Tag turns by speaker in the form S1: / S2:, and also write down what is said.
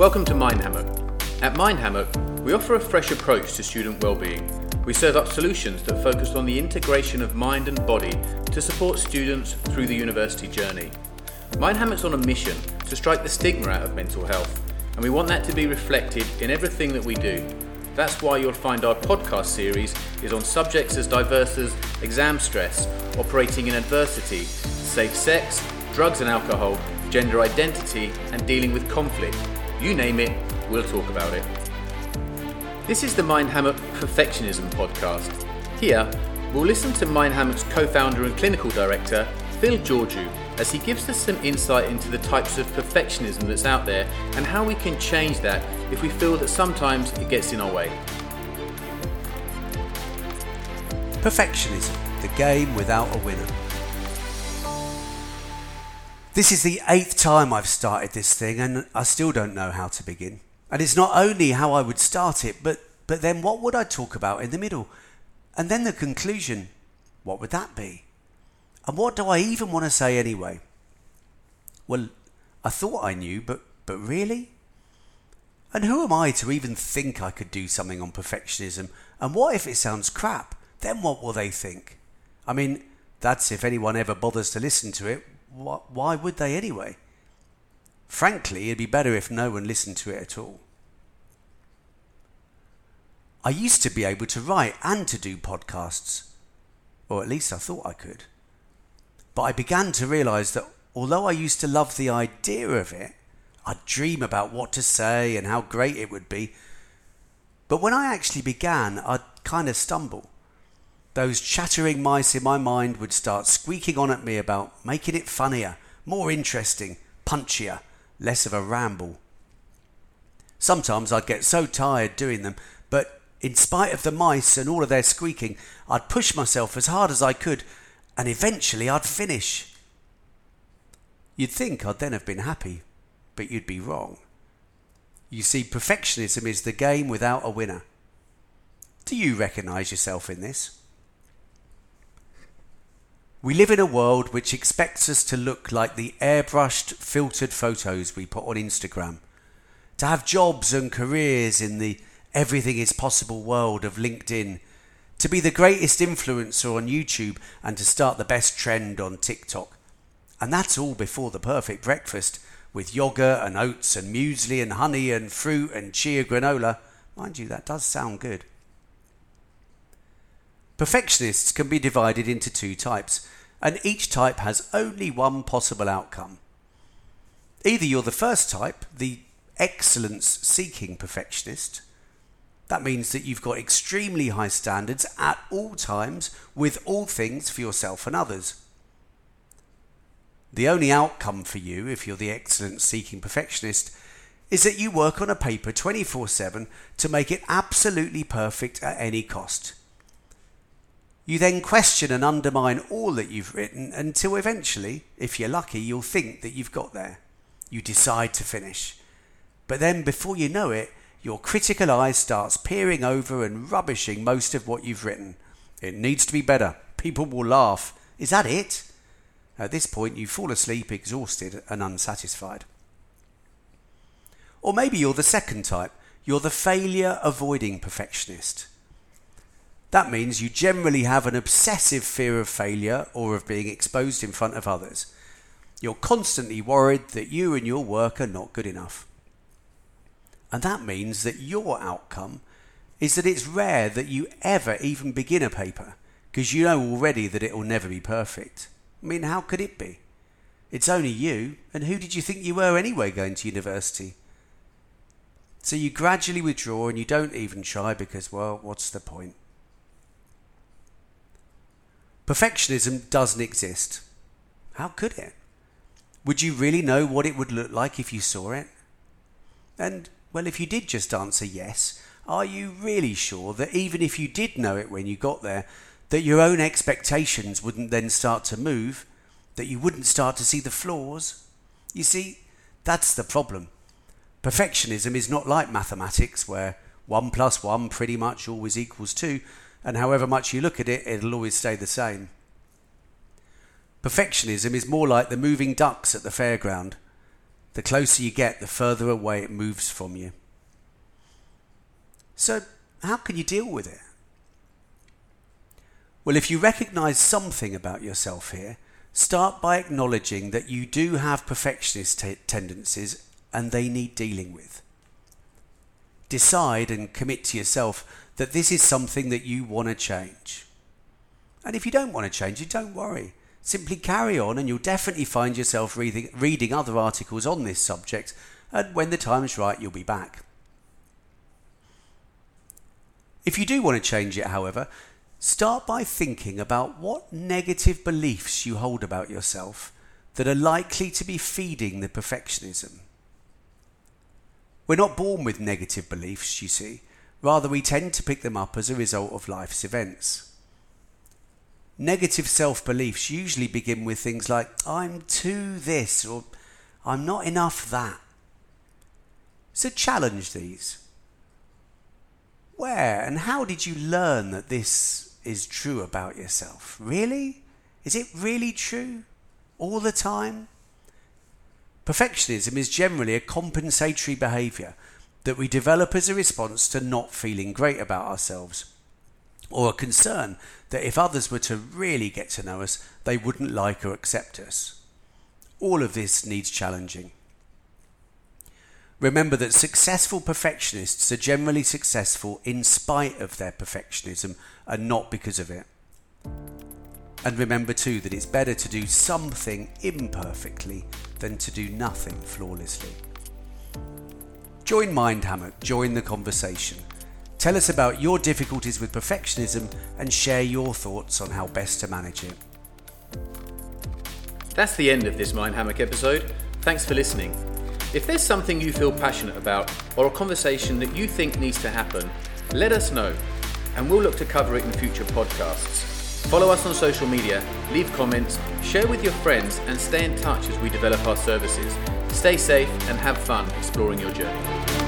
S1: Welcome to Mindhammock. At Mindhammock, we offer a fresh approach to student well-being. We serve up solutions that focus on the integration of mind and body to support students through the university journey. Mindhammock's on a mission to strike the stigma out of mental health, and we want that to be reflected in everything that we do. That's why you'll find our podcast series is on subjects as diverse as exam stress, operating in adversity, safe sex, drugs and alcohol, gender identity, and dealing with conflict. You name it, we'll talk about it. This is the Mindhammock Perfectionism Podcast. Here, we'll listen to Mindhammock's co founder and clinical director, Phil Georgiou, as he gives us some insight into the types of perfectionism that's out there and how we can change that if we feel that sometimes it gets in our way.
S2: Perfectionism, the game without a winner. This is the eighth time I've started this thing and I still don't know how to begin. And it's not only how I would start it, but, but then what would I talk about in the middle? And then the conclusion, what would that be? And what do I even want to say anyway? Well, I thought I knew, but, but really? And who am I to even think I could do something on perfectionism? And what if it sounds crap? Then what will they think? I mean, that's if anyone ever bothers to listen to it. Why would they anyway? Frankly, it'd be better if no one listened to it at all. I used to be able to write and to do podcasts, or at least I thought I could. But I began to realize that although I used to love the idea of it, I'd dream about what to say and how great it would be. But when I actually began, I'd kind of stumble. Those chattering mice in my mind would start squeaking on at me about making it funnier, more interesting, punchier, less of a ramble. Sometimes I'd get so tired doing them, but in spite of the mice and all of their squeaking, I'd push myself as hard as I could, and eventually I'd finish. You'd think I'd then have been happy, but you'd be wrong. You see, perfectionism is the game without a winner. Do you recognize yourself in this? We live in a world which expects us to look like the airbrushed, filtered photos we put on Instagram, to have jobs and careers in the everything is possible world of LinkedIn, to be the greatest influencer on YouTube, and to start the best trend on TikTok. And that's all before the perfect breakfast with yogurt and oats and muesli and honey and fruit and chia granola. Mind you, that does sound good. Perfectionists can be divided into two types, and each type has only one possible outcome. Either you're the first type, the excellence seeking perfectionist. That means that you've got extremely high standards at all times with all things for yourself and others. The only outcome for you, if you're the excellence seeking perfectionist, is that you work on a paper 24 7 to make it absolutely perfect at any cost. You then question and undermine all that you've written until eventually, if you're lucky, you'll think that you've got there. You decide to finish. But then, before you know it, your critical eye starts peering over and rubbishing most of what you've written. It needs to be better. People will laugh. Is that it? At this point, you fall asleep exhausted and unsatisfied. Or maybe you're the second type. You're the failure avoiding perfectionist. That means you generally have an obsessive fear of failure or of being exposed in front of others. You're constantly worried that you and your work are not good enough. And that means that your outcome is that it's rare that you ever even begin a paper because you know already that it will never be perfect. I mean, how could it be? It's only you, and who did you think you were anyway going to university? So you gradually withdraw and you don't even try because, well, what's the point? Perfectionism doesn't exist. How could it? Would you really know what it would look like if you saw it? And, well, if you did just answer yes, are you really sure that even if you did know it when you got there, that your own expectations wouldn't then start to move, that you wouldn't start to see the flaws? You see, that's the problem. Perfectionism is not like mathematics, where 1 plus 1 pretty much always equals 2 and however much you look at it, it'll always stay the same. Perfectionism is more like the moving ducks at the fairground. The closer you get, the further away it moves from you. So, how can you deal with it? Well, if you recognize something about yourself here, start by acknowledging that you do have perfectionist t- tendencies and they need dealing with. Decide and commit to yourself that this is something that you want to change. And if you don't want to change it, don't worry. Simply carry on, and you'll definitely find yourself reading, reading other articles on this subject, and when the time's right, you'll be back. If you do want to change it, however, start by thinking about what negative beliefs you hold about yourself that are likely to be feeding the perfectionism. We're not born with negative beliefs, you see. Rather, we tend to pick them up as a result of life's events. Negative self beliefs usually begin with things like, I'm too this, or I'm not enough that. So challenge these. Where and how did you learn that this is true about yourself? Really? Is it really true? All the time? Perfectionism is generally a compensatory behaviour that we develop as a response to not feeling great about ourselves or a concern that if others were to really get to know us, they wouldn't like or accept us. All of this needs challenging. Remember that successful perfectionists are generally successful in spite of their perfectionism and not because of it. And remember too that it's better to do something imperfectly than to do nothing flawlessly. Join Mind Hammock, join the conversation. Tell us about your difficulties with perfectionism and share your thoughts on how best to manage it.
S1: That's the end of this Mind Hammock episode. Thanks for listening. If there's something you feel passionate about or a conversation that you think needs to happen, let us know and we'll look to cover it in future podcasts. Follow us on social media, leave comments, share with your friends, and stay in touch as we develop our services. Stay safe and have fun exploring your journey.